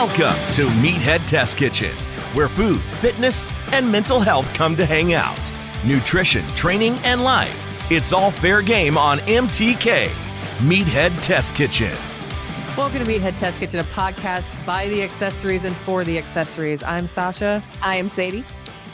Welcome to Meathead Test Kitchen, where food, fitness, and mental health come to hang out. Nutrition, training, and life. It's all fair game on MTK. Meathead Test Kitchen. Welcome to Meathead Test Kitchen, a podcast by the accessories and for the accessories. I'm Sausha. I am Sadie.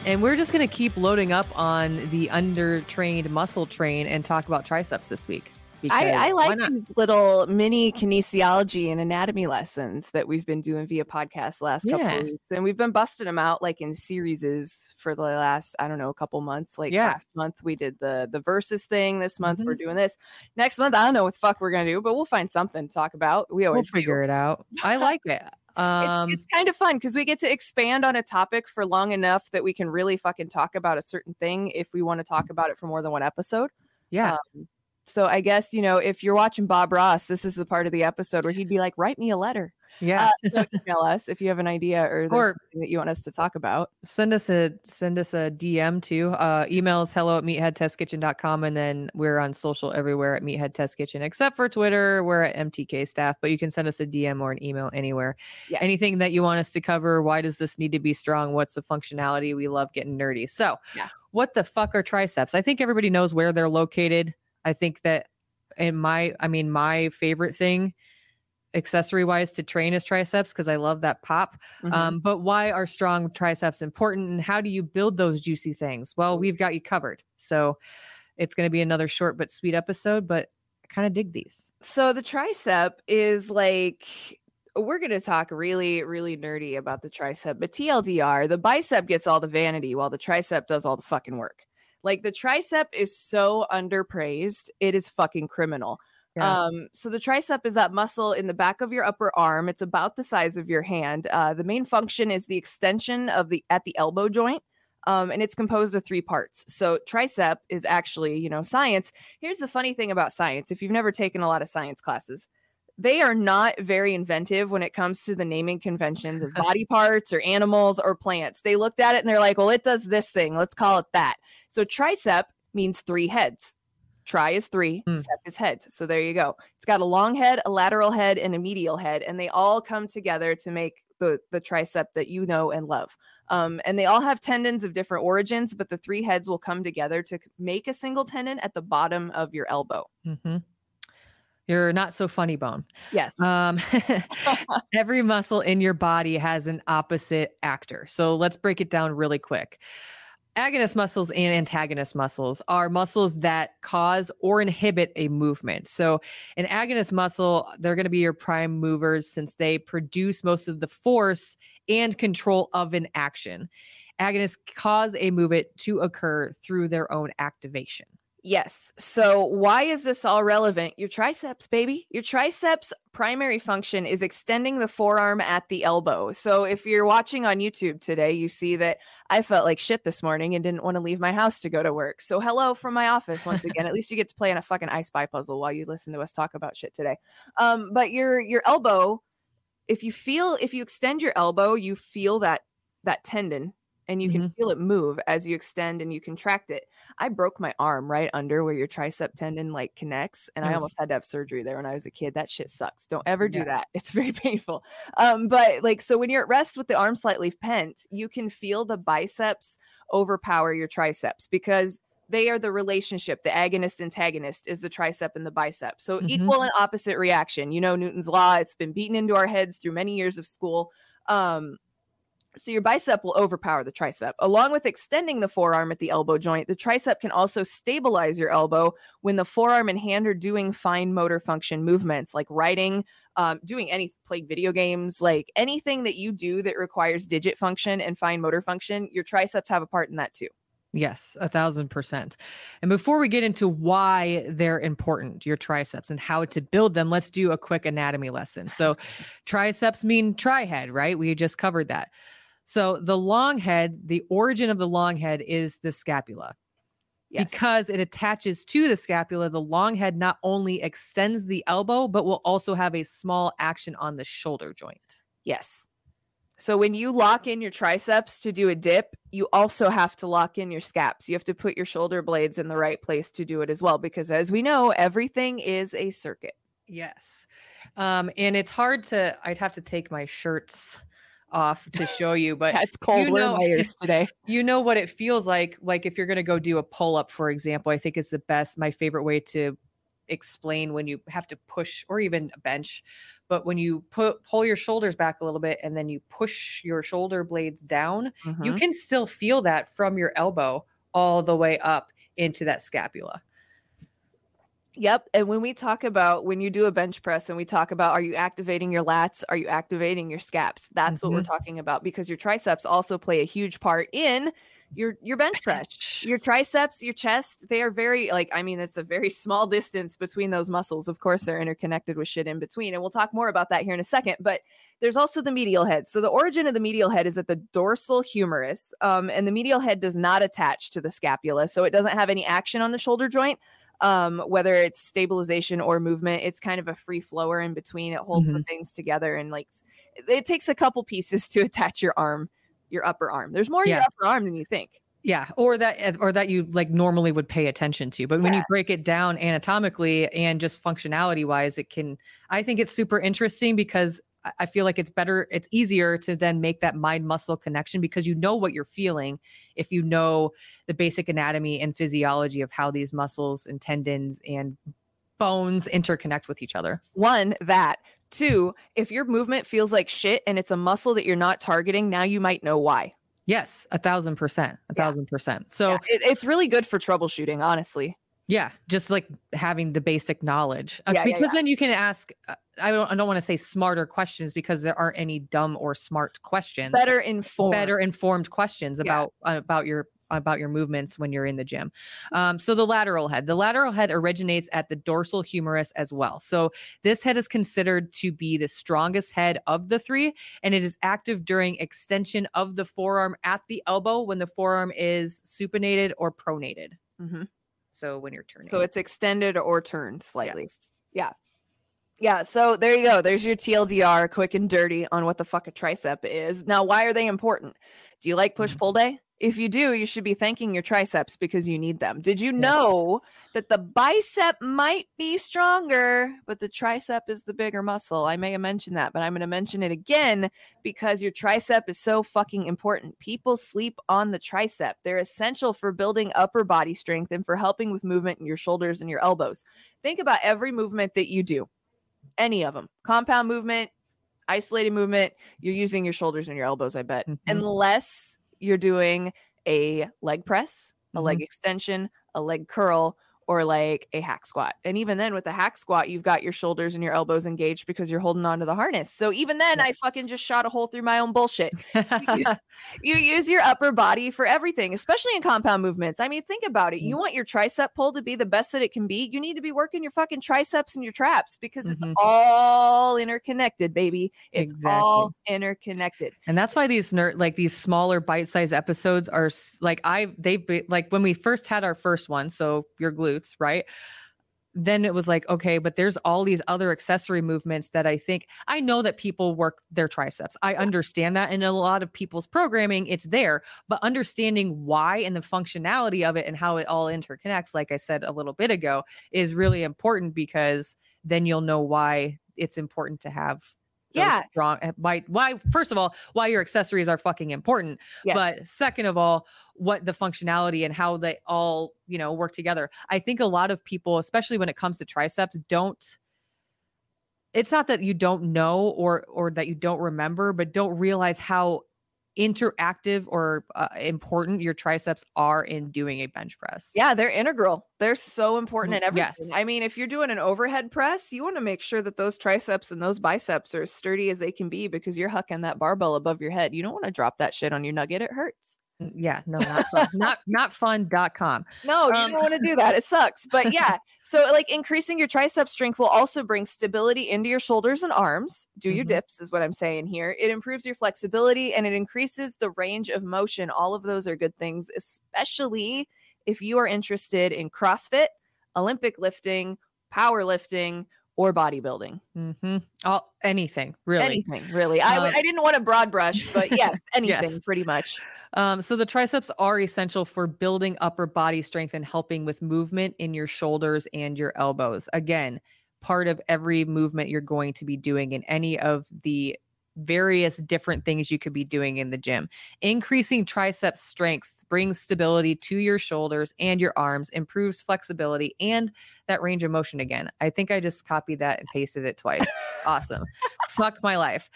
And we're just going to keep loading up on the undertrained muscle train and talk about triceps this week. I, I, like these little mini kinesiology and anatomy lessons that we've been doing via podcast last couple yeah. of weeks. And we've been busting them out like in series for the last, I don't know, a couple months. Like yeah. last month we did the the versus thing. This month mm-hmm. we're doing this. Next month, I don't know what the fuck we're gonna do, but we'll find something to talk about. We always we'll figure do. it out. I like it. Um, it's, it's, kind of fun because we get to expand on a topic for long enough that we can really fucking talk about a certain thing if we want to talk about it for more than one episode. Yeah. Um, so I guess, you know, if you're watching Bob Ross, this is the part of the episode where he'd be like, write me a letter. Yeah. Uh, so email us if you have an idea or, or that you want us to talk about. Send us a send us a DM too. Uh emails hello at meatheadtestkitchen.com and then we're on social everywhere at Meathead Test Kitchen, except for Twitter. We're at MTK staff, but you can send us a DM or an email anywhere. Yes. Anything that you want us to cover. Why does this need to be strong? What's the functionality? We love getting nerdy. So yeah. what the fuck are triceps? I think everybody knows where they're located. I think that in my, I mean, my favorite thing accessory wise to train is triceps because I love that pop. Mm-hmm. Um, but why are strong triceps important and how do you build those juicy things? Well, we've got you covered. So it's going to be another short but sweet episode, but I kind of dig these. So the tricep is like we're going to talk really, really nerdy about the tricep, but TLDR, the bicep gets all the vanity while the tricep does all the fucking work. Like the tricep is so underpraised. It is fucking criminal. Yeah. Um, so the tricep is that muscle in the back of your upper arm. It's about the size of your hand. Uh, the main function is the extension of the at the elbow joint. Um, and it's composed of three parts. So tricep is actually, you know, science. Here's the funny thing about science. If you've never taken a lot of science classes, they are not very inventive when it comes to the naming conventions of body parts or animals or plants. They looked at it and they're like, well, it does this thing. Let's call it that. So tricep means three heads. Tri is three, mm. sep is heads. So there you go. It's got a long head, a lateral head, and a medial head, and they all come together to make the the tricep that you know and love. Um, and they all have tendons of different origins, but the three heads will come together to make a single tendon at the bottom of your elbow. Mm-hmm your not so funny bone. Yes. Um, every muscle in your body has an opposite actor. So let's break it down really quick. Agonist muscles and antagonist muscles are muscles that cause or inhibit a movement. So, an agonist muscle, they're going to be your prime movers since they produce most of the force and control of an action. Agonists cause a movement to occur through their own activation. Yes. So, why is this all relevant? Your triceps, baby. Your triceps' primary function is extending the forearm at the elbow. So, if you're watching on YouTube today, you see that I felt like shit this morning and didn't want to leave my house to go to work. So, hello from my office once again. At least you get to play in a fucking I Spy puzzle while you listen to us talk about shit today. Um, but your your elbow, if you feel if you extend your elbow, you feel that that tendon and you mm-hmm. can feel it move as you extend and you contract it. I broke my arm right under where your tricep tendon like connects, and I almost had to have surgery there when I was a kid. That shit sucks. Don't ever do yeah. that. It's very painful. Um, but like so when you're at rest with the arm slightly pent, you can feel the biceps overpower your triceps because they are the relationship. The agonist antagonist is the tricep and the bicep. So mm-hmm. equal and opposite reaction. You know Newton's law. It's been beaten into our heads through many years of school. Um, so your bicep will overpower the tricep. Along with extending the forearm at the elbow joint, the tricep can also stabilize your elbow when the forearm and hand are doing fine motor function movements like writing, um, doing any playing video games, like anything that you do that requires digit function and fine motor function. Your triceps have a part in that too. Yes, a thousand percent. And before we get into why they're important, your triceps and how to build them, let's do a quick anatomy lesson. So, triceps mean trihead, right? We just covered that. So, the long head, the origin of the long head is the scapula. Yes. Because it attaches to the scapula, the long head not only extends the elbow, but will also have a small action on the shoulder joint. Yes. So when you lock in your triceps to do a dip, you also have to lock in your scaps. You have to put your shoulder blades in the right place to do it as well, because as we know, everything is a circuit. Yes. Um, and it's hard to, I'd have to take my shirts off to show you, but it's cold. you know- today? you know what it feels like. Like if you're going to go do a pull up, for example, I think is the best, my favorite way to explain when you have to push or even a bench. But when you put pull your shoulders back a little bit and then you push your shoulder blades down, you Mhm. can still feel that from your elbow all the way up into that scapula. Yep. And when we talk about when you do a bench press and we talk about are you activating your lats? Are you activating your scaps? That's what we're talking about because your triceps also play a huge part in your your bench press. Your triceps, your chest, they are very like I mean it's a very small distance between those muscles. Of course, they're interconnected with shit in between. And we'll talk more about that here in a second, but there's also the medial head. So the origin of the medial head is at the dorsal humerus. Um, and the medial head does not attach to the scapula. So it doesn't have any action on the shoulder joint um whether it's stabilization or movement it's kind of a free flower in between. It holds the things together and like it, takes a couple pieces to attach your arm your upper arm. There's more in your upper arm than you think. Yeah, or that or that you like normally would pay attention to. But when you break it down anatomically and just functionality wise, it can I think it's super interesting because I- feel like it's better it's easier to then make that mind muscle connection because you know what you're feeling if you know the basic anatomy and physiology of how these muscles and tendons and bones interconnect with each other. one that two if your movement feels like shit and it's a muscle that you're not targeting now you might know why Yes, a thousand percent, a Yeah. thousand percent. So Yeah, it- it's really good for troubleshooting honestly Yeah, just like having the basic knowledge, Uh, Yeah, yeah, because yeah. then you can ask. uh, I don't. I don't want to say smarter questions because there aren't any dumb or smart questions. better informed better informed questions about uh, about your about your movements when you're in the gym. Um, so the lateral head, the lateral head originates at the dorsal humerus as well. So this head is considered to be the strongest head of the three, and it is active during extension of the forearm at the elbow when the forearm is supinated or pronated. Mhm. So when you're turning, so it's extended or turned slightly. Yes. Yeah, so there you go. There's your TLDR, quick and dirty on what the fuck a tricep is. Now, why are they important? Do you like push Mhm. pull day? If you do, you should be thanking your triceps because you need them. Did you know that the bicep might be stronger, but the tricep is the bigger muscle? I may have mentioned that, but I'm going to mention it again because your tricep is so fucking important. People sleep on the tricep. They're essential for building upper body strength and for helping with movement in your shoulders and your elbows. Think about every movement that you do any of them compound movement isolated movement you're using your shoulders and your elbows i bet Mhm. unless you're doing a leg press a leg Mhm. extension a leg curl or like a hack squat and even then with a hack squat you've got your shoulders and your elbows engaged because you're holding onto the harness so even then i fucking just shot a hole through my own bullshit you use your upper body for everything, especially in compound movements. I mean, think about it. Mm. You want your tricep pull to be the best that it can be. You need to be working your fucking triceps and your traps because it's Mhm. all interconnected, baby. It's all interconnected. and that's why these nerd like these smaller bite-sized episodes are like i they be like when we first had our first one so your glutes right? Then it was like okay but there's all these other accessory movements that i think i know that people work their triceps. I understand that in a lot of people's programming it's there but understanding why and the functionality of it and how it all interconnects like i said a little bit ago is really important because then you'll know why it's important to have Yeah. strong uh, why why first of all why your accessories are fucking important Yes. but second of all what the functionality and how they all you know work together i think a lot of people especially when it comes to triceps don't it's not that you don't know or or that you don't remember but don't realize how interactive or uh, important your triceps are in doing a bench press yeah, they're integral. They're so important Mm, in everything. yes. I mean, if you're doing an overhead press, you want to make sure that those triceps and those biceps are as sturdy as they can be because you're hucking that barbell above your head. You don't want to drop that shit on your nugget. It hurts. Yeah, no, not fun. not not fun.com. No, you Um, don't want to do that. It sucks. But yeah, so like increasing your tricep strength will also bring stability into your shoulders and arms. Do your Mhm. dips, is what I'm saying here. It improves your flexibility and it increases the range of motion. All of those are good things, especially if you are interested in CrossFit, Olympic lifting, powerlifting, or bodybuilding. Mm-hmm. All anything really. Anything, really. I, Um, I didn't want to broad brush, but yes, anything Yes. pretty much. Um, so the triceps are essential for building upper body strength and helping with movement in your shoulders and your elbows. Again, part of every movement you're going to be doing in any of the various different things you could be doing in the gym. Increasing triceps strength brings stability to your shoulders and your arms, improves flexibility and that range of motion again. I think I just copied that and pasted it twice. awesome. Fuck my life.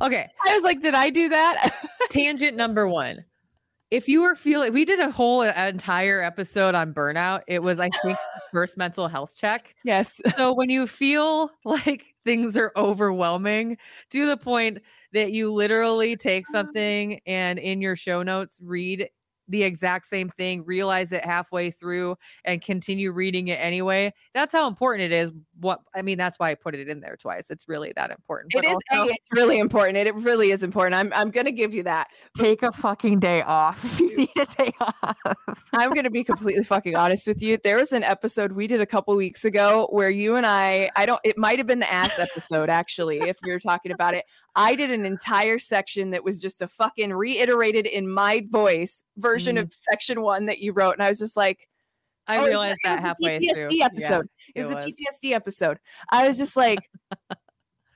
Okay I was like, did I do that? tangent number one. If you were feeling, we did a whole uh, entire episode on burnout. It was, I think, first mental health check. yes. So when you feel like things are overwhelming to the point that you literally take something and in your show notes read the exact same thing, realize it halfway through, and continue reading it anyway. That's how important it is. What I mean, that's why I put it in there twice. It's really that important. It But is. also- it's really important. It, it really is important. I'm. I'm gonna give you that. take a fucking day off if you need a day off. I'm gonna be completely fucking honest with you. There was an episode we did a couple weeks ago where you and I. I don't. It might have been the ass episode actually. If we were talking about it, I did an entire section that was just a fucking reiterated in my voice version Mm. of section one that you wrote, and I was just like, I oh, realized it was that a halfway PTSD through. Yeah. episode. it was it a was. PTSD episode. I was just like.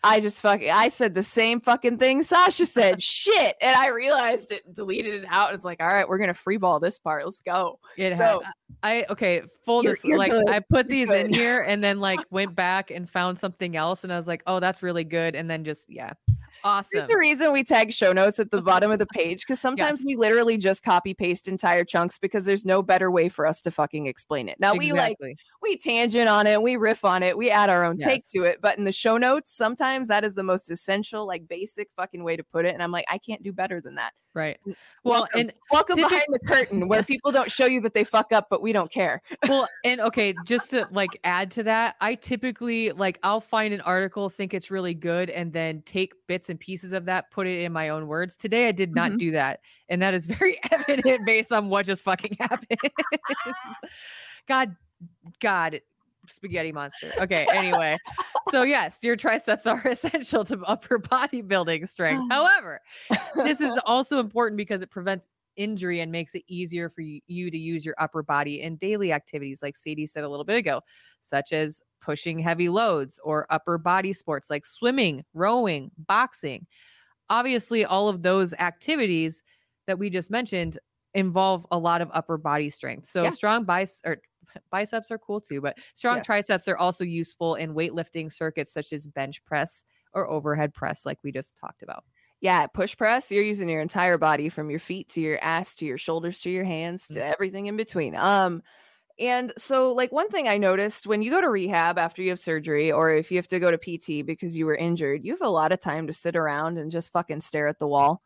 I just fucking I said the same fucking thing Sausha said. Shit. And I realized it, deleted it out. It's like, all right, we're gonna freeball this part. Let's go. It So- had, I okay, full You're- dis- you're like good. I put You're these in good. here and then like went back and found something else and I was like, oh, that's really good. And then just yeah, awesome. There's the reason we tag show notes at the bottom of the page because sometimes Yes. we literally just copy paste entire chunks because there's no better way for us to fucking explain it. Now we like we tangent on it, we riff on it, we add our own take to it, but in the show notes, sometimes that is the most essential, like basic fucking way to put it. And I'm like, I can't do better than that. right. Well, Welcome. and Welcome typic- behind the curtain where people don't show you that they fuck up, but we don't care. well, and okay, just to like add to that, I typically like I'll find an article, think it's really good, and then take bits and pieces of that, put it in my own words. Today I did not Mhm. do that. And that is very evident based on what just fucking happened. God, God, spaghetti monster. Okay, anyway. so yes, your triceps are essential to upper bodybuilding strength. However, this is also important because it prevents injury and makes it easier for you, to use your upper body in daily activities, like Sadie said a little bit ago, such as pushing heavy loads or upper body sports like swimming, rowing, boxing. Obviously, all of those activities that we just mentioned involve a lot of upper body strength. So Yeah. strong biceps or biceps are cool too, but strong Yes. triceps are also useful in weightlifting circuits such as bench press or overhead press, like we just talked about. Yeah, push press, you're using your entire body from your feet to your ass to your shoulders to your hands to everything in between. Um and so like one thing I noticed when you go to rehab after you have surgery or if you have to go to PT because you were injured, you have a lot of time to sit around and just fucking stare at the wall.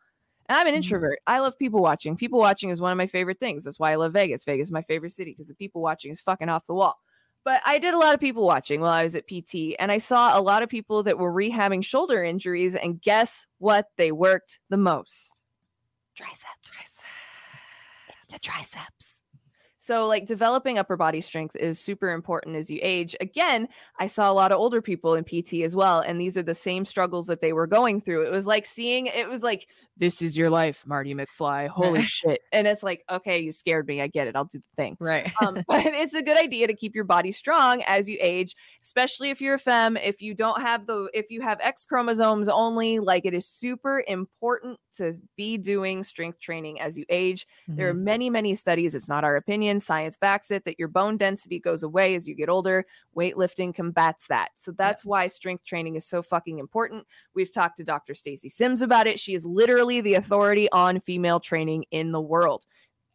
And I'm an Mhm. introvert. I love people watching. People watching is one of my favorite things. That's why I love Vegas. Vegas is my favorite city because the people watching is fucking off the wall. But I did a lot of people watching while I was at PT, and I saw a lot of people that were rehabbing shoulder injuries. And guess what? They worked the most triceps. triceps. It's the triceps. So, like, developing upper body strength is super important as you age. Again, I saw a lot of older people in PT as well, and these are the same struggles that they were going through. It was like seeing, it was like, this is your life, Marty McFly. Holy shit. And it's like, okay, you scared me. I get it. I'll do the thing Right. um, but it's a good idea to keep your body strong as you age, especially if you're a femme. If you don't have the, if you have X chromosomes only, like it is super important to be doing strength training as you age. There are Mhm. many, many studies. It's not our opinion. Science backs it that your bone density goes away as you get older. Weightlifting combats that. So that's why strength training is so fucking important. We've talked to Dr. Stacy Sims about it. She is literally the authority on female training in the world.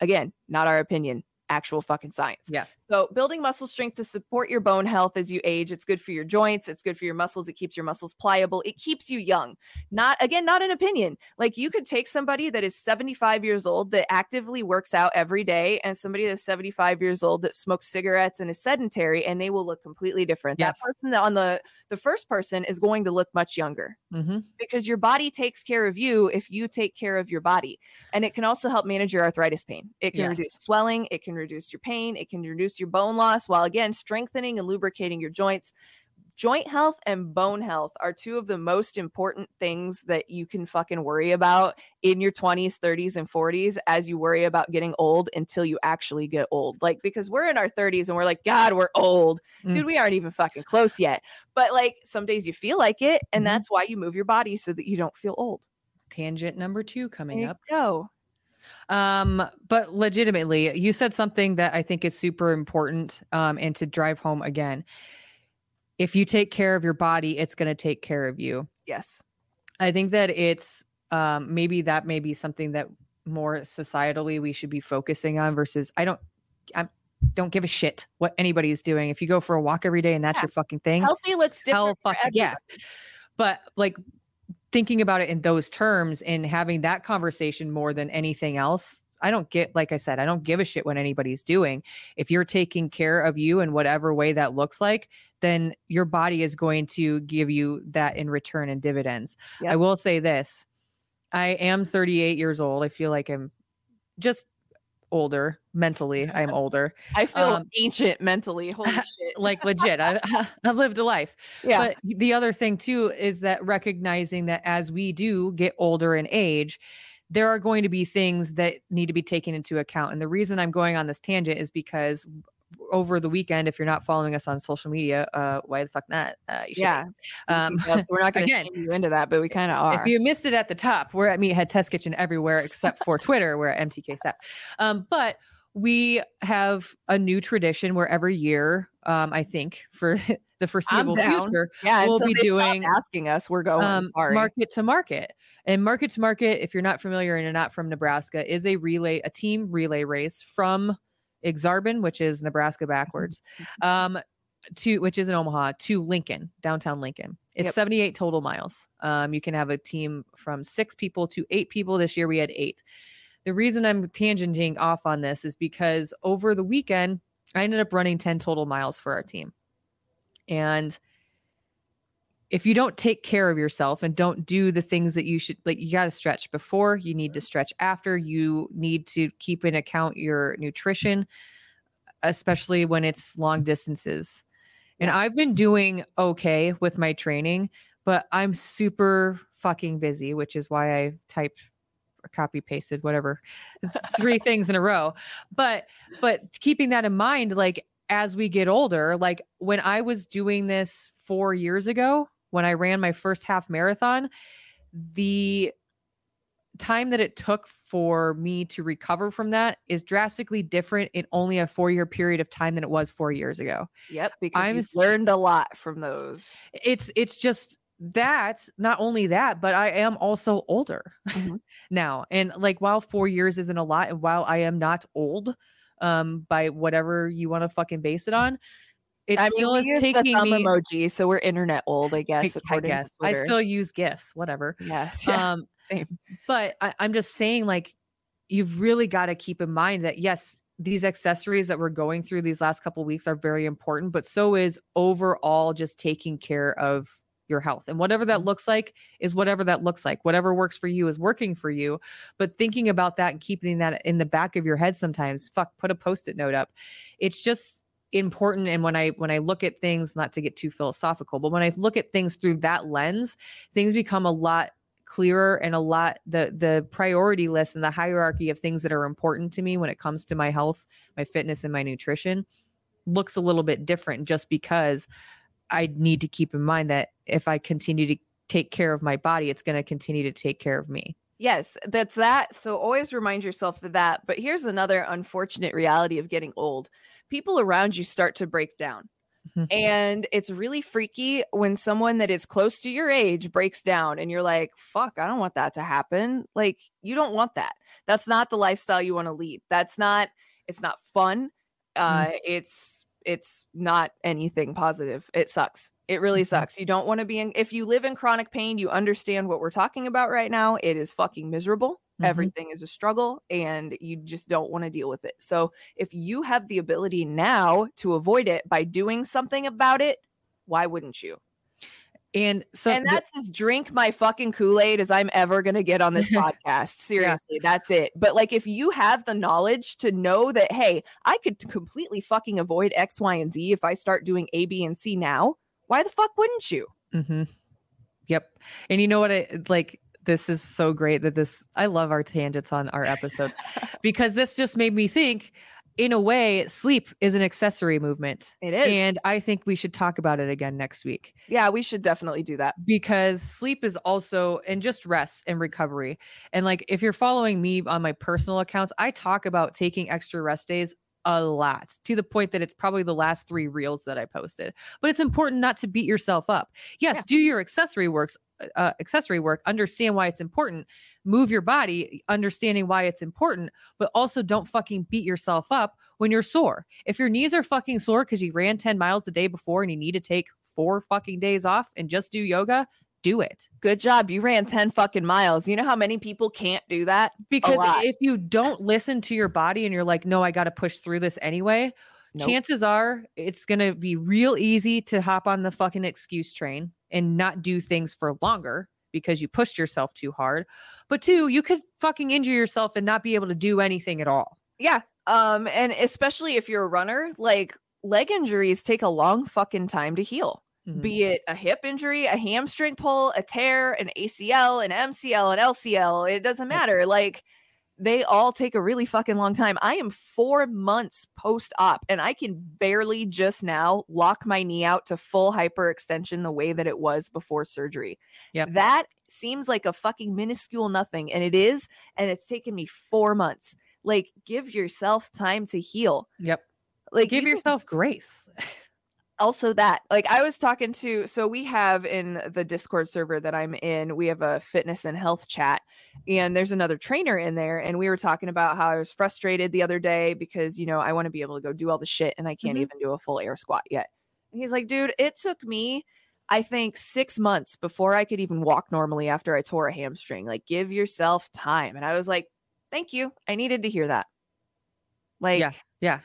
Again, not our opinion. Actual fucking science. Yeah. So, building muscle strength to support your bone health as you age, it's good for your joints, it's good for your muscles, it keeps your muscles pliable, it keeps you young. Not again, not an opinion. Like you could take somebody that is 75 years old that actively works out every day and somebody that's 75 years old that smokes cigarettes and is sedentary and they will look completely different. Yes. That person that on the the first person is going to look much younger Mm-hmm. because your body takes care of you if you take care of your body. And it can also help manage your arthritis pain. It can Yes. reduce swelling, it can reduce your pain, it can reduce your bone loss while again strengthening and lubricating your joints. Joint health and bone health are two of the most important things that you can fucking worry about in your 20s, 30s, and 40s as you worry about getting old until you actually get old. Like, because we're in our 30s and we're like, God, we're old. Mm. Dude, we aren't even fucking close yet. But like, some days you feel like it. And Mhm. that's why you move your body so that you don't feel old. Tangent number two coming up. go. Um, but legitimately, you said something that I think is super important um, and to drive home again. If you take care of your body, it's going to take care of you. Yes. I think that it's um, maybe that may be something that more societally we should be focusing on versus I don't I don't give a shit what anybody is doing. If you go for a walk every day and that's Yeah. your fucking thing, Healthy looks different. hell fucking yeah. But like thinking about it in those terms and having that conversation more than anything else, I don't get, like I said, I don't give a shit what anybody's doing. If you're taking care of you in whatever way that looks like, then your body is going to give you that in return in dividends. I will say this I am 38 years old. I feel like I'm just older mentally. I'm older, I feel Um, ancient mentally. Holy shit. like legit. I, I've lived a life. yeah. But the other thing too is that recognizing that as we do get older in age, there are going to be things that need to be taken into account. And the reason I'm going on this tangent is because over the weekend, if you're not following us on social media, uh, why the fuck not? Uh, you should. yeah. Um, Details. we're not going to again, shame you into that, but we kind of are. if you missed it at the top, we're at Meathead Test Kitchen everywhere except for Twitter. We're at MTK Step. Um, but we have a new tradition where every year, um, I think for the foreseeable future, yeah, we'll be doing, asking us. We're going. um, market to market. And market to market, if you're not familiar and you're not from Nebraska, is a relay, a team relay race from Aksarben, which is Nebraska backwards, um, to which is in Omaha to Lincoln, downtown Lincoln. It's Yep. 78 total miles. Um, you can have a team from six people to eight people. This year we had eight. The reason I'm tangenting off on this is because over the weekend I ended up running 10 total miles for our team. And if you don't take care of yourself and don't do the things that you should like you got to stretch before you need to stretch after you need to keep in account your nutrition especially when it's long distances. And i've been doing okay with my training but i'm super fucking busy which is why i typed or copy pasted whatever three things in a row. But but keeping that in mind like as we get older like when i was doing this 4 years ago when i ran my first half marathon the time that it took for me to recover from that is drastically different in only a 4 year period of time than it was 4 years ago yep, because I've learned a lot from those. it's it's just that not only that but i am also older Mhm. now and like while four years isn't a lot and while i am not old um by whatever you want to fucking base it on it I still we is taking thumb me emoji, so we're internet old, I I, guess. I to guess i still use gifs whatever yes, yeah, um same. but I, i'm just saying like you've really got to keep in mind that yes these accessories that we're going through these last couple weeks are very important but so is overall just taking care of your health and whatever that looks like is whatever that looks like whatever works for you is working for you but thinking about that and keeping that in the back of your head sometimes fuck put a post-it note up it's just important and when i when i look at things not to get too philosophical but when i look at things through that lens things become a lot clearer and a lot the the priority list and the hierarchy of things that are important to me when it comes to my health my fitness and my nutrition looks a little bit different just because i need to keep in mind that if i continue to take care of my body it's going to continue to take care of me Yes, that's that. So always remind yourself of that. But here's another unfortunate reality of getting old people around you start to break down. And it's really freaky when someone that is close to your age breaks down and you're like, fuck, I don't want that to happen. Like, you don't want that. That's not the lifestyle you want to lead. That's not, It's not fun. Uh, It's it's not anything positive. It sucks. It really Mhm. sucks. You don't want to be in. If you live in chronic pain, you understand what we're talking about right now. It is fucking miserable. Mhm. Everything is a struggle, and you just don't want to deal with it. So if you have the ability now to avoid it by doing something about it, why wouldn't you? And so and that's as drink my fucking Kool-Aid as I'm ever gonna get on this podcast. Seriously, that's it. But like if you have the knowledge to know that, hey, I could completely fucking avoid X, Y, and Z if I start doing A, B, and C now, why the fuck wouldn't you? Mm-hmm. Yep. And you know what? I like this is so great that this I love our tangents on our episodes because this just made me think in a way sleep is an accessory movement. It is. And I think we should talk about it again next week Yeah, we should definitely do that. because sleep is also and just rest and recovery. And like if you're following me on my personal accounts, I talk about taking extra rest days a lot to the point that it's probably the last three reels that I posted. But it's important not to beat yourself up. Yes, Yeah. do your accessory works uh, accessory work, understand why it's important, move your body, understanding why it's important, but also don't fucking beat yourself up when you're sore. If your knees are fucking sore because you ran 10 miles the day before and you need to take four fucking days off and just do yoga, do it. Good job. You ran 10 fucking miles. You know how many people can't do that? Because if you don't listen to your body and you're like, no, I got to push through this anyway, Nope. chances are it's going to be real easy to hop on the fucking excuse train and not do things for longer because you pushed yourself too hard. But two, you could fucking injure yourself and not be able to do anything at all. Yeah. Um, and especially if you're a runner, like leg injuries take a long fucking time to heal. Mhm. be it a hip injury, a hamstring pull, a tear, an ACL, an MCL, an LCL. It doesn't matter. Like they all take a really fucking long time. I am four months post op and I can barely just now lock my knee out to full hyperextension the way that it was before surgery. Yeah, That seems like a fucking minuscule nothing. And it is. And it's taken me four months. Like, give yourself time to heal. Yep. Like, Give you can- yourself grace. also that like i was talking to so we have in the discord server that i'm in we have a fitness and health chat and there's another trainer in there and we were talking about how i was frustrated the other day because you know i want to be able to go do all the shit and i can't Mhm. even do a full air squat yet and he's like dude it took me i think six months before i could even walk normally after i tore a hamstring like give yourself time and i was like thank you i needed to hear that like yeah. Yeah.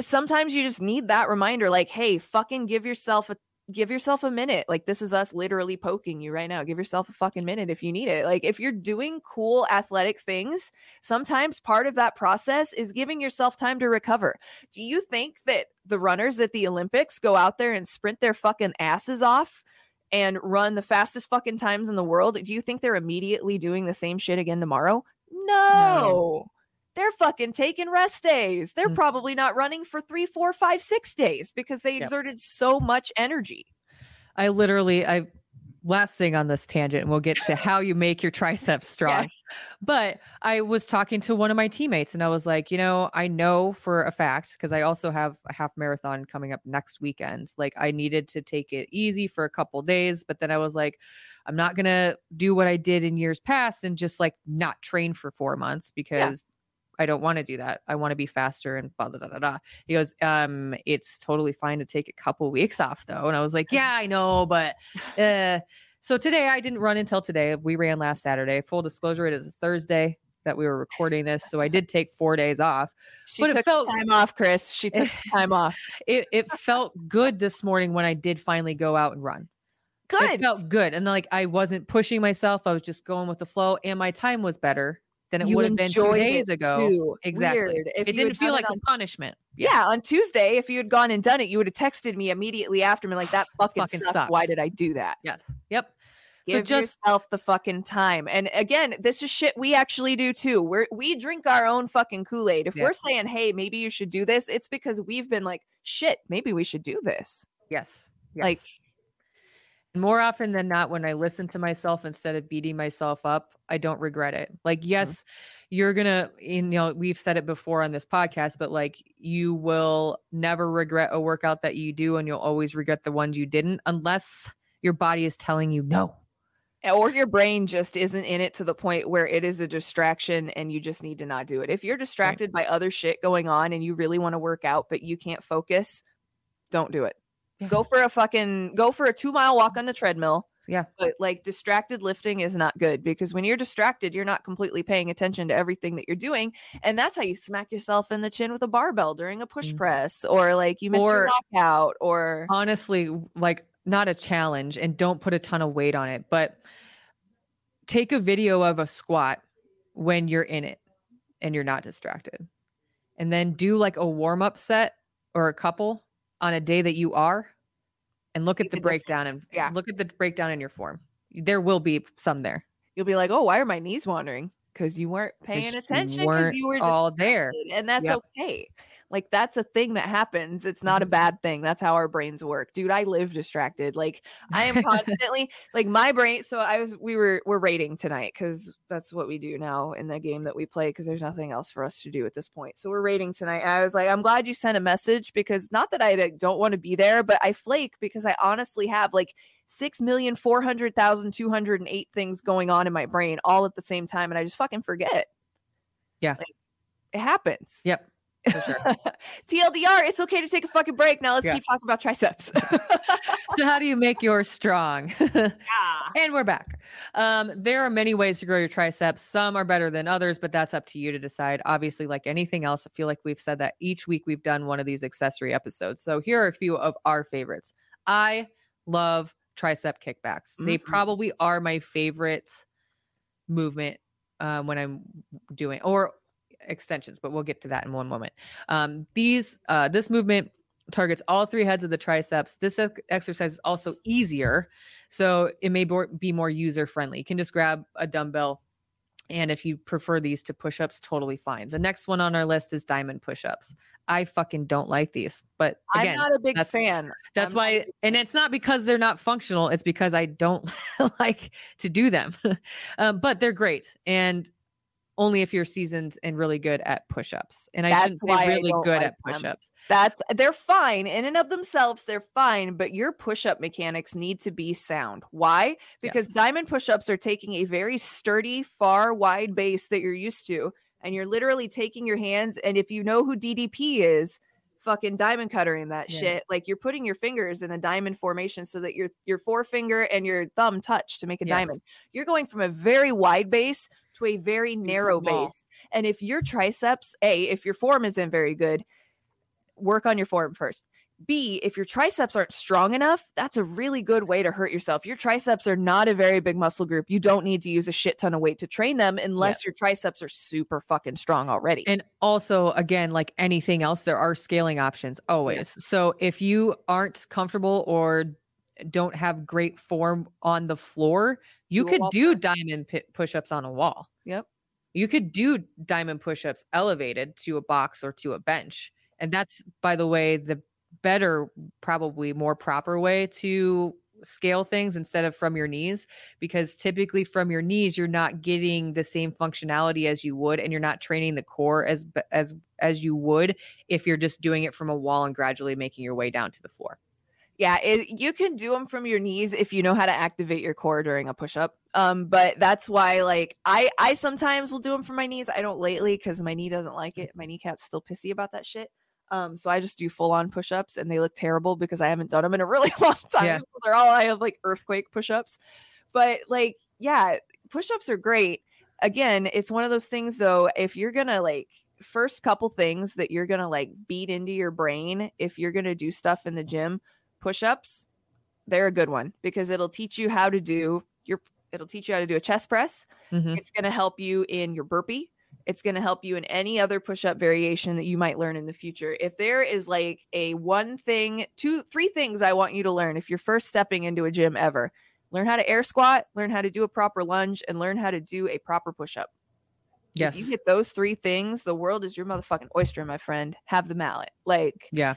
Sometimes you just need that reminder like hey fucking give yourself a give yourself a minute. Like this is us literally poking you right now. Give yourself a fucking minute if you need it. Like if you're doing cool athletic things sometimes part of that process is giving yourself time to recover. Do you think that the runners at the olympics go out there and sprint their fucking asses off and run the fastest fucking times in the world? Do you think they're immediately doing the same shit again tomorrow? No they're fucking taking rest days. They're Mm. probably not running for three, four, five, six days because they Yep. exerted so much energy. I literally, I, last thing on this tangent, and we'll get to how you make your triceps strong. Yes. But I was talking to one of my teammates and I was like, you know, I know for a fact, because I also have a half marathon coming up next weekend. Like, I needed to take it easy for a couple days. But then I was like, I'm not going to do what I did in years past and just like not train for four months because. I don't want to do that. I want to be faster and blah, blah, blah, blah, blah. He goes, um, it's totally fine to take a couple weeks off though. And I was like, yeah, I know, but uh so today I didn't run until today. We ran last Saturday. Full disclosure, it is a Thursday that we were recording this. So I did take four days off. She But it took felt- time off, Chris. She took time off. It it felt good this morning when I did finally go out and run. Good. It felt good. And like I wasn't pushing myself. I was just going with the flow and my time was better than it would have been two days ago. too. Exactly. It didn't feel like it a punishment. yeah. on Tuesday, if you had gone and done it, you would have texted me immediately after me like that fucking, Fucking sucked. Why did I do that? Yes. Yep. So Give just yourself the fucking time. And again, this is shit we actually do too. We're we drink our own fucking Kool-Aid. If Yeah. we're saying, hey, maybe you should do this, it's because we've been like, shit, maybe we should do this. Yes. Like- yes. And more often than not, when I listen to myself instead of beating myself up, I don't regret it. Like, Mm-hmm. yes, you're gonna, you know, we've said it before on this podcast, but like, you will never regret a workout that you do, and you'll always regret the ones you didn't, unless your body is telling you no. or your brain just isn't in it to the point where it is a distraction and you just need to not do it. If you're distracted by other shit going on and you really want to work out but you can't focus, don't do it. Yeah. Go for a fucking go for a 2 mile walk on the treadmill. Yeah. But like distracted lifting is not good because when you're distracted, you're not completely paying attention to everything that you're doing. And that's how you smack yourself in the chin with a barbell during a push Mm. press or like you miss your Or- lockout or honestly like not a challenge and don't put a ton of weight on it but take a video of a squat when you're in it and you're not distracted and then do like a warm up set or a couple on a day that you are and look at the the breakdown and. Yeah. look at the breakdown in your form there will be some there you'll be like, "Oh, why are my knees wandering?" Because you weren't paying attention because you were all there and that's Yep. okay. Like that's a thing that happens. It's not a Mhm. bad thing. That's how our brains work, dude. I live distracted. Like I am constantly like my brain. So I was we were we're rating tonight because that's what we do now in the game that we play because there's nothing else for us to do at this point. So we're rating tonight. I was like, I'm glad you sent a message because not that I like, don't want to be there, but I flake because I honestly have like six million four hundred thousand two hundred and eight things going on in my brain all at the same time, and I just fucking forget. Yeah. Like, it happens. yep sure TLDR, it's okay to take a fucking break. Now let's Yeah. keep talking about triceps. so how do you make yours strong yeah. And we're back. Um, there are many ways to grow your triceps. Some are better than others, but that's up to you to decide. Obviously, like anything else, I feel like we've said that each week we've done one of these accessory episodes. So here are a few of our favorites. I love tricep kickbacks. They Mhm. probably are my favorite movement um, when I'm doing or extensions, but we'll get to that in one moment. Um, these uh, this movement targets all three heads of the triceps. This exercise is also easier, so it may be more user friendly. You can just grab a dumbbell. And if you prefer these to push ups, totally fine. The next one on our list is diamond push ups. I fucking don't like these, but again, I'm not a big that's- fan. that's I'm why, and it's not because they're not functional. It's because I don't like to do them. um, but they're great, and only if you're seasoned and really good at push-ups. And I That's shouldn't say really good like at push-ups. That's they're fine in and of themselves. They're fine, but your push-up mechanics need to be sound. Why? Because Yes. diamond push-ups are taking a very sturdy, far wide base that you're used to, and you're literally taking your hands. And if you know who DDP is, fucking diamond cuttering that Yeah. shit. Like you're putting your fingers in a diamond formation so that your your forefinger and your thumb touch to make a Yes. diamond. You're going from a very wide base to a very narrow small. base. And if your triceps, A, if your form isn't very good, work on your form first. B, if your triceps aren't strong enough, that's a really good way to hurt yourself. Your triceps are not a very big muscle group. You don't need to use a shit ton of weight to train them unless your triceps are super fucking strong already. And also, again, like anything else, there are scaling options always. Yes. So if you aren't comfortable or don't have great form on the floor, you Do could do diamond pi- push-ups on a wall. Yep. You could do diamond push-ups elevated to a box or to a bench. And that's by the way the better probably more proper way to scale things instead of from your knees because typically from your knees you're not getting the same functionality as you would and you're not training the core as as as you would if you're just doing it from a wall and gradually making your way down to the floor. Yeah, it, you can do them from your knees if you know how to activate your core during a push up. Um, but that's why, like, I I sometimes will do them from my knees. I don't lately because my knee doesn't like it. My kneecap's still pissy about that shit. Um, so I just do full on push ups, and they look terrible because I haven't done them in a really long time. Yeah. So they're all I have like earthquake push ups. But like, yeah, push ups are great. Again, it's one of those things though. If you're gonna like first couple things that you're gonna like beat into your brain, if you're gonna do stuff in the gym push-ups they're a good one because it'll teach you how to do your it'll teach you how to do a chest press Mhm. it's going to help you in your burpee it's going to help you in any other push-up variation that you might learn in the future if there is like a one thing two three things i want you to learn if you're first stepping into a gym ever learn how to air squat learn how to do a proper lunge and learn how to do a proper push-up if Yes. you get those three things the world is your motherfucking oyster my friend have the mallet like Yeah.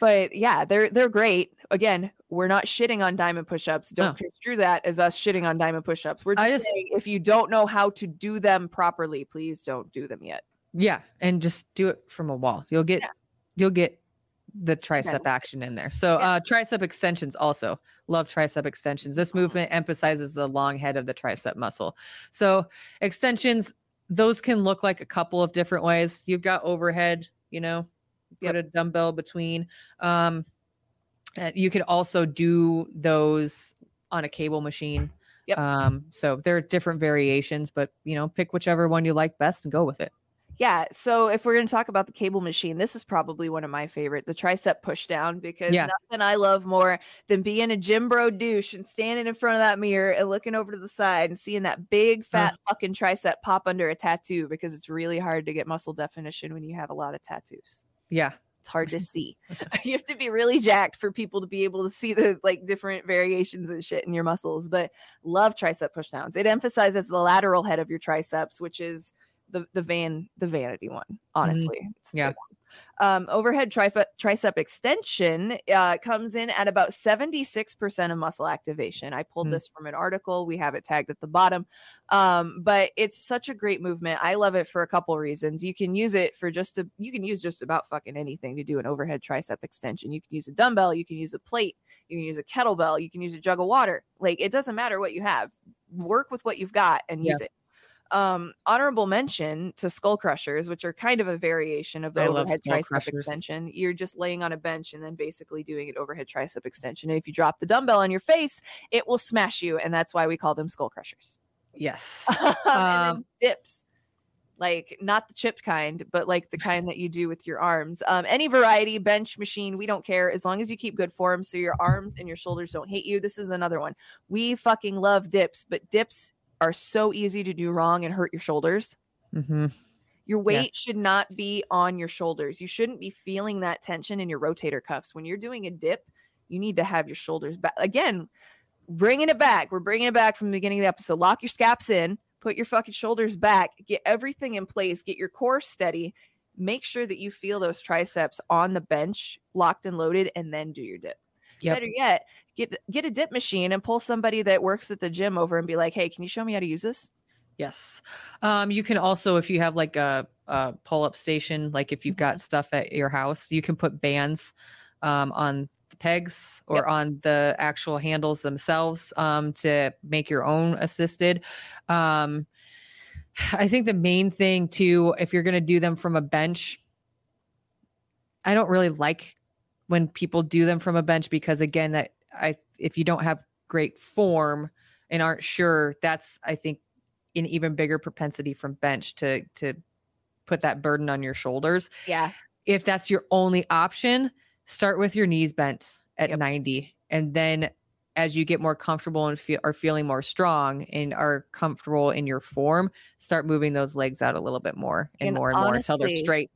but yeah, they're they're great. Again, we're not shitting on diamond push-ups. Don't No. construe that as us shitting on diamond push-ups. We're just, just- saying if you don't know how to do them properly, please don't do them yet. Yeah, and just do it from a wall. You'll get Yeah. you'll get the tricep action in there. So uh tricep extensions also love tricep extensions. This movement emphasizes the long head of the tricep muscle. So extensions those can look like a couple of different ways. You've got overhead, you know, put Yep. a dumbbell between. Um uh, you could also do those on a cable machine. Yep. Um so there are different variations, but you know, pick whichever one you like best and go with it. Yeah. So if we're going to talk about the cable machine, this is probably one of my favorite, the tricep push down, because Yeah. nothing I love more than being a gym bro douche and standing in front of that mirror and looking over to the side and seeing that big fat fucking tricep pop under a tattoo because it's really hard to get muscle definition when you have a lot of tattoos. Yeah. It's hard to see. you have to be really jacked for people to be able to see the like different variations and shit in your muscles. But love tricep push downs. It emphasizes the lateral head of your triceps, which is the the van the vanity one. Mm-hmm. Honestly, It's the Yeah. one. Um, overhead trif- tricep extension uh, comes in at about 76% of muscle activation. I pulled Mm. this from an article. We have it tagged at the bottom. Um, but it's such a great movement. I love it for a couple reasons. You can use it for just a you can use just about fucking anything to do an overhead tricep extension. You can use a dumbbell, you can use a plate, you can use a kettlebell, you can use a jug of water. Like it doesn't matter what you have. Work with what you've got and Yeah. use it. Um, honorable mention to skull crushers, which are kind of a variation of the I overhead tricep crushers. extension. You're just laying on a bench and then basically doing an overhead tricep extension. And if you drop the dumbbell on your face, it will smash you. And that's why we call them skull crushers. Yes. and then Um, dips like not the chipped kind but like the kind that you do with your arms um any variety bench machine we don't care as long as you keep good form so your arms and your shoulders don't hate you this is another one we fucking love dips but dips are so easy to do wrong and hurt your shoulders mhm. your weight should not be on your shoulders. You shouldn't be feeling that tension in your rotator cuffs. When you're doing a dip, you need to have your shoulders back. Again, bringing it back. We're bringing it back from the beginning of the episode. Lock your scaps in, put your fucking shoulders back, get everything in place, get your core steady. Make sure that you feel those triceps on the bench, locked and loaded, and then do your dip. Yep. Better yet, get get a dip machine and pull somebody that works at the gym over and be like, "Hey, can you show me how to use this?" Yes. Um, you can also, if you have like a, a pull up station, like if you've Mm-hmm. got stuff at your house, you can put bands um, on the pegs or Yep. on the actual handles themselves um, to make your own assisted. Um, I think the main thing too, if you're going to do them from a bench, I don't really like when people do them from a bench because again, that I if you don't have great form and aren't sure, that's I think an even bigger propensity from bench to to put that burden on your shoulders. Yeah. If that's your only option, start with your knees bent at Yep. 90 and then as you get more comfortable and feel are feeling more strong and are comfortable in your form, start moving those legs out a little bit more and, And more and more until they're straight.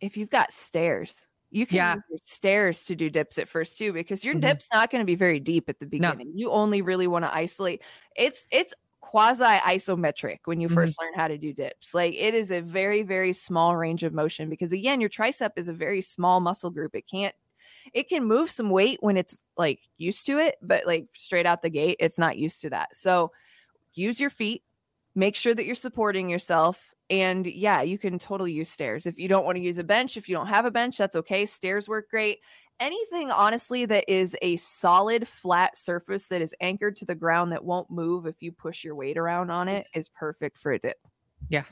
if you've got stairs, you can Yeah. use your stairs to do dips at first too, because your Mhm. dip's not going to be very deep at the beginning. You only really want to isolate. It's it's quasi isometric when you Mhm. first learn how to do dips. Like it is a very very small range of motion because again, your tricep is a very small muscle group. It can't it can move some weight when it's like used to it, but like straight out the gate, it's not used to that. So use your feet, make sure that you're supporting yourself. And yeah, you can totally use stairs. If you don't want to use a bench, if you don't have a bench, that's okay. Stairs work great. Anything, honestly, that is a solid, flat surface that is anchored to the ground that won't move if you push your weight around on it is perfect for a dip. Yeah.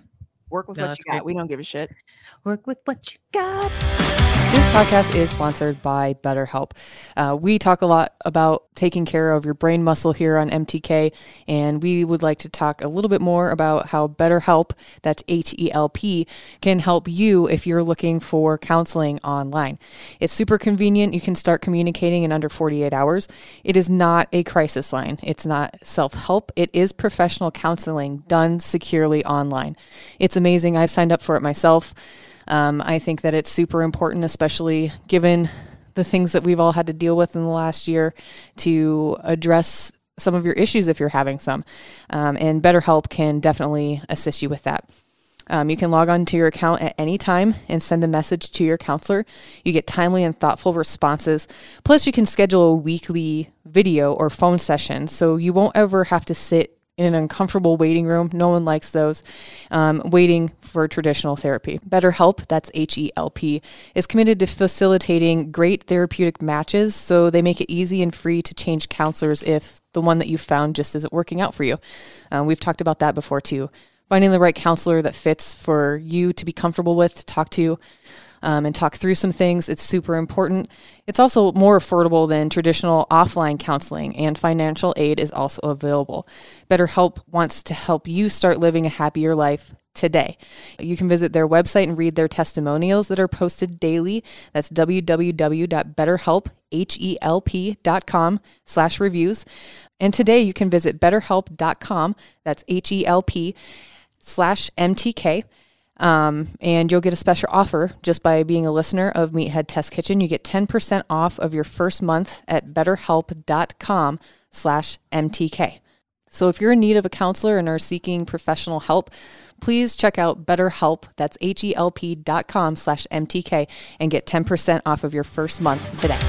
Work with No, what you got. great. We don't give a shit. Work with what you got. This podcast is sponsored by BetterHelp. Uh, we talk a lot about taking care of your brain muscle here on MTK, and we would like to talk a little bit more about how BetterHelp, that's H E L P, can help you if you're looking for counseling online. It's super convenient. You can start communicating in under 48 hours. It is not a crisis line, it's not self help. It is professional counseling done securely online. It's amazing. I've signed up for it myself. Um, I think that it's super important, especially given the things that we've all had to deal with in the last year, to address some of your issues if you're having some. Um, and BetterHelp can definitely assist you with that. Um, you can log on to your account at any time and send a message to your counselor. You get timely and thoughtful responses. Plus, you can schedule a weekly video or phone session so you won't ever have to sit in an uncomfortable waiting room. No one likes those. Um, waiting for traditional therapy. BetterHelp, that's H E L P, is committed to facilitating great therapeutic matches so they make it easy and free to change counselors if the one that you found just isn't working out for you. Uh, we've talked about that before too. Finding the right counselor that fits for you to be comfortable with, to talk to um, and talk through some things. It's super important. It's also more affordable than traditional offline counseling, and financial aid is also available. BetterHelp wants to help you start living a happier life today. You can visit their website and read their testimonials that are posted daily. That's www.betterhelp.com slash reviews. And today you can visit betterhelp.com, that's H-E-L-P slash MTK. Um, and you'll get a special offer just by being a listener of Meathead Test Kitchen. You get 10% off of your first month at betterhelp.com slash MTK. So if you're in need of a counselor and are seeking professional help, please check out BetterHelp, that's H-E-L-P dot com slash MTK, and get 10% off of your first month today.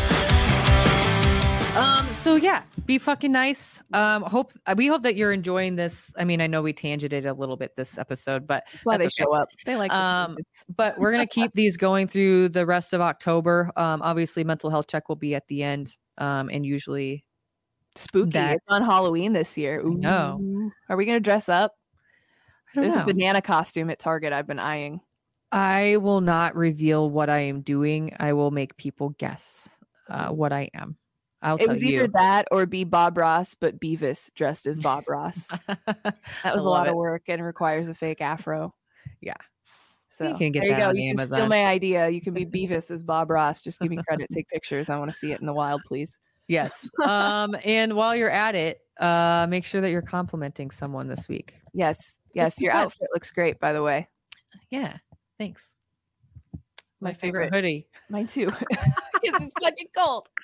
Um, so yeah, be fucking nice. Um, hope we hope that you're enjoying this. I mean, I know we tangented a little bit this episode, but that's why that's they okay. show up. They like um, but we're gonna keep these going through the rest of October. Um, obviously, mental health check will be at the end. Um, and usually spooky. That's... It's on Halloween this year. No, are we gonna dress up? There's know. a banana costume at Target I've been eyeing. I will not reveal what I am doing. I will make people guess uh, what I am. I'll it was you. either that or be Bob Ross, but Beavis dressed as Bob Ross. that was a lot it. of work and requires a fake afro. Yeah. So you can get there you go. you Amazon. can steal my idea. You can be Beavis as Bob Ross. Just give me credit. Take pictures. I want to see it in the wild, please. Yes. Um, and while you're at it, uh, make sure that you're complimenting someone this week. Yes. Yes. Just your outfit looks great, by the way. Yeah. Thanks. My, favorite, hoodie. Mine too. because it's fucking cold.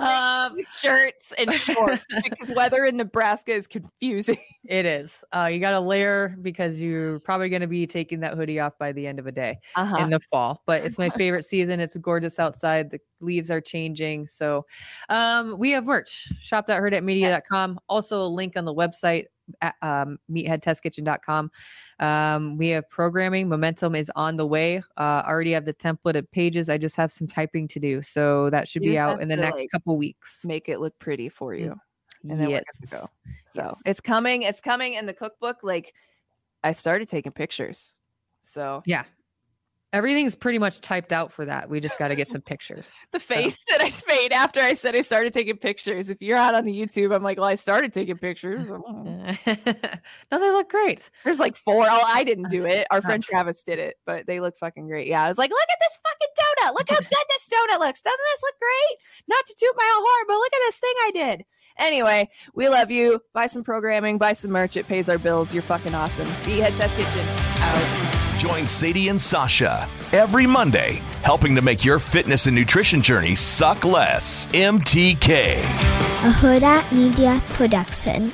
Um, shirts and shorts because weather in Nebraska is confusing. It is. Uh, you got to layer because you're probably going to be taking that hoodie off by the end of a day uh-huh. in the fall. But it's my favorite season. It's gorgeous outside. The leaves are changing. So um, we have merch. Shop.hurrdatmedia.com. Yes. Also a link on the website um, meatheadtestkitchen.com. Um, we have programming. Momentum is on the way. Uh, already have the templated pages. I just have some typing to do. So that should you be out in the next like, couple weeks. Make it look pretty for you. And then yes. we're go. So yes. it's coming. It's coming. in the cookbook, like I started taking pictures. So yeah, Everything's pretty much typed out for that. We just got to get some pictures. the face so. that I made after I said I started taking pictures. If you're out on the YouTube, I'm like, well, I started taking pictures. Oh. no, they look great. There's like four. Oh, I didn't do it. Our friend Travis did it, but they look fucking great. Yeah, I was like, look at this fucking donut. Look how good this donut looks. Doesn't this look great? Not to toot my own horn, but look at this thing I did. Anyway, we love you. Buy some programming, buy some merch. It pays our bills. You're fucking awesome. Meathead Test Kitchen out. Join Sadie and Sausha every Monday, helping to make your fitness and nutrition journey suck less. MTK. A Hurrdat Media Production.